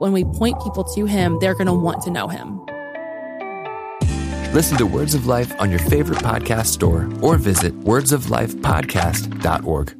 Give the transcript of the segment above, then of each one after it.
When we point people to him, they're going to want to know him. Listen to Words of Life on your favorite podcast store or visit wordsoflifepodcast.org.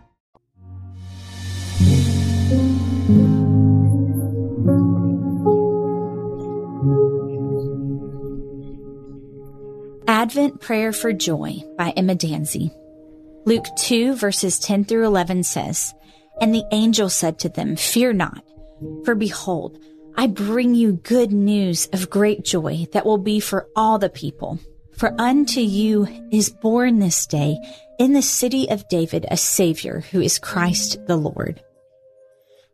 Advent Prayer for Joy by Emma Danzey. Luke 2 verses 10 through 11 says, And the angel said to them, Fear not, for behold, I bring you good news of great joy that will be for all the people. For unto you is born this day in the city of David a Savior who is Christ the Lord.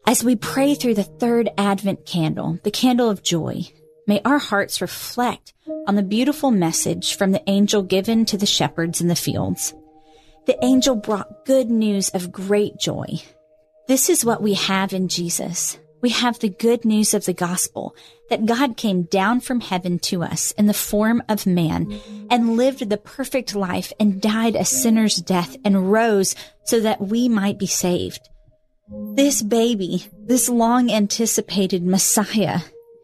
As we pray through the third Advent candle, the candle of joy, may our hearts reflect on the beautiful message from the angel given to the shepherds in the fields. The angel brought good news of great joy. This is what we have in Jesus. We have the good news of the gospel that God came down from heaven to us in the form of man and lived the perfect life and died a sinner's death and rose so that we might be saved. This baby, this long anticipated Messiah,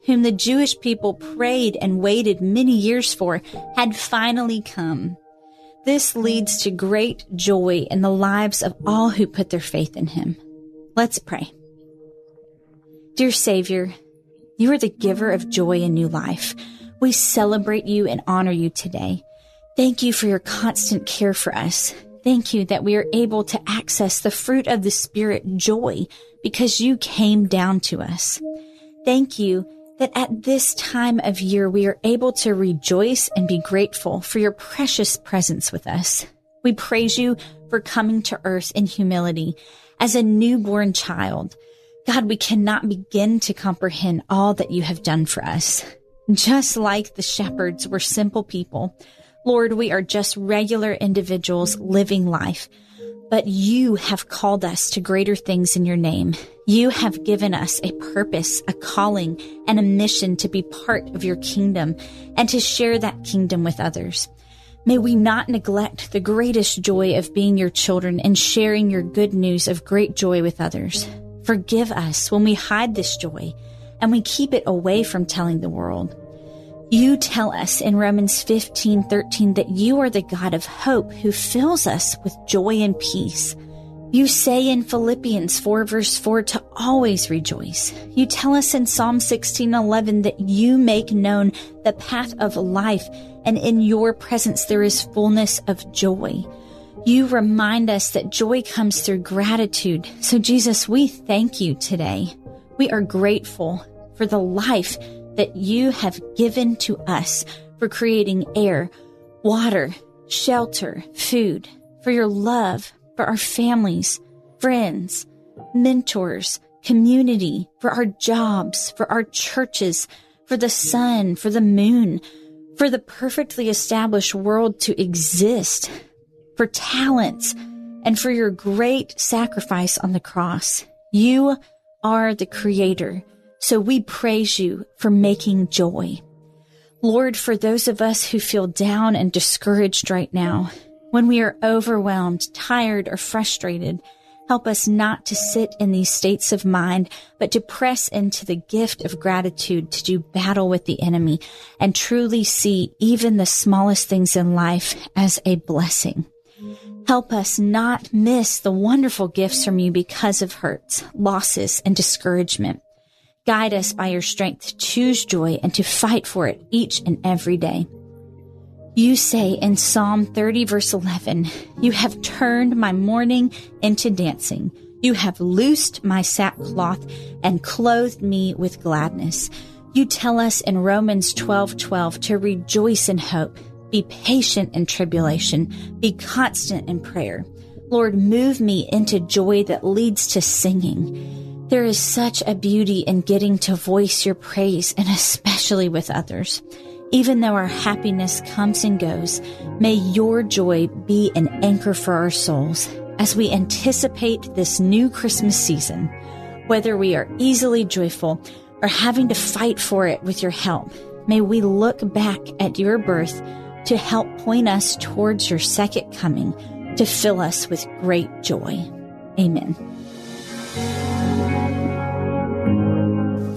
whom the Jewish people prayed and waited many years for, had finally come. This leads to great joy in the lives of all who put their faith in him. Let's pray. Dear Savior, you are the giver of joy and new life. We celebrate you and honor you today. Thank you for your constant care for us. Thank you that we are able to access the fruit of the Spirit, joy, because you came down to us. Thank you that at this time of year we are able to rejoice and be grateful for your precious presence with us. We praise you for coming to earth in humility as a newborn child God, we cannot begin to comprehend all that you have done for us. Just like the shepherds were simple people, Lord, we are just regular individuals living life, but you have called us to greater things in your name. You have given us a purpose, a calling, and a mission to be part of your kingdom and to share that kingdom with others. May we not neglect the greatest joy of being your children and sharing your good news of great joy with others. Forgive us when we hide this joy and we keep it away from telling the world. You tell us in Romans 15, 13 that you are the God of hope who fills us with joy and peace. You say in Philippians 4 verse 4 to always rejoice. You tell us in Psalm 16, 11 that you make known the path of life and in your presence there is fullness of joy. You remind us that joy comes through gratitude. So Jesus, we thank you today. We are grateful for the life that you have given to us, for creating air, water, shelter, food, for your love, for our families, friends, mentors, community, for our jobs, for our churches, for the sun, for the moon, for the perfectly established world to exist, for talents, and for your great sacrifice on the cross. You are the creator. So we praise you for making joy. Lord, for those of us who feel down and discouraged right now, when we are overwhelmed, tired, or frustrated, help us not to sit in these states of mind, but to press into the gift of gratitude to do battle with the enemy and truly see even the smallest things in life as a blessing. Help us not miss the wonderful gifts from you because of hurts, losses, and discouragement. Guide us by your strength to choose joy and to fight for it each and every day. You say in Psalm 30 verse 11, you have turned my mourning into dancing. You have loosed my sackcloth and clothed me with gladness. You tell us in Romans 12, 12 to rejoice in hope be patient in tribulation. Be constant in prayer. Lord, move me into joy that leads to singing. There is such a beauty in getting to voice your praise and especially with others. Even though our happiness comes and goes, may your joy be an anchor for our souls as we anticipate this new Christmas season. Whether we are easily joyful or having to fight for it with your help, may we look back at your birth to help point us towards your second coming to fill us with great joy. Amen.